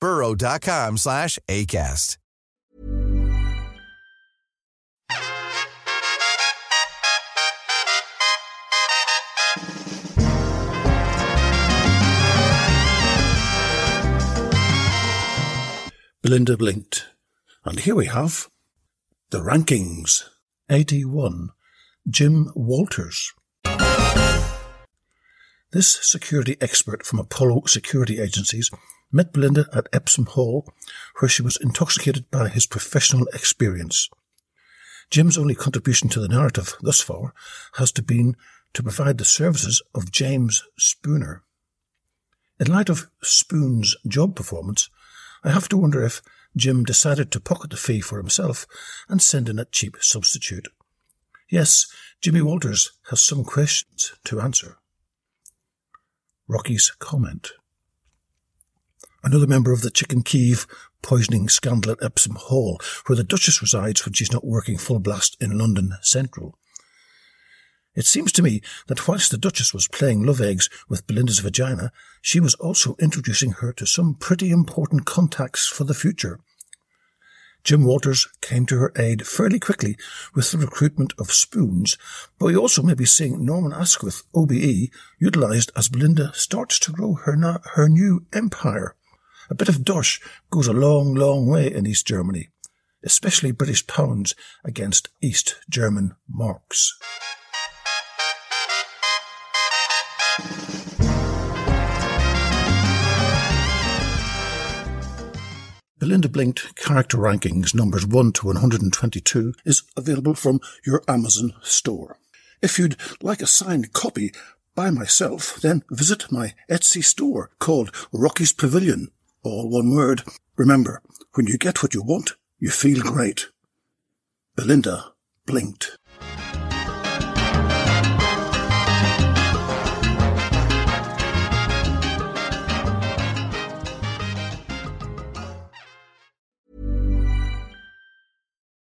burrow.com slash ACAST. Belinda blinked. And here we have the rankings. 81. Jim Walters. This security expert from Apollo Security Agencies met Belinda at Epsom Hall, where she was intoxicated by his professional experience. Jim's only contribution to the narrative thus far has to been to provide the services of James Spooner. In light of Spoon's job performance, I have to wonder if Jim decided to pocket the fee for himself and send in a cheap substitute. Yes, Jimmy Walters has some questions to answer. Rocky's comment. Another member of the Chicken Kiev poisoning scandal at Epsom Hall, where the Duchess resides when she's not working full blast in London Central. It seems to me that whilst the Duchess was playing love eggs with Belinda's vagina, she was also introducing her to some pretty important contacts for the future. Jim Walters came to her aid fairly quickly with the recruitment of Spoons, but we also may be seeing Norman Asquith, OBE, utilised as Belinda starts to grow her, na- her new empire. A bit of dosh goes a long, long way in East Germany, especially British pounds against East German marks. Belinda Blinked Character Rankings numbers 1 to 122 is available from your Amazon store. If you'd like a signed copy by myself, then visit my Etsy store called Rocky's Pavilion. All one word. Remember, when you get what you want, you feel great. Belinda blinked.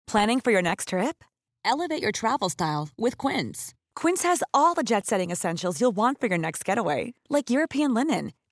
Planning for your next trip? Elevate your travel style with Quince. Quince has all the jet setting essentials you'll want for your next getaway, like European linen,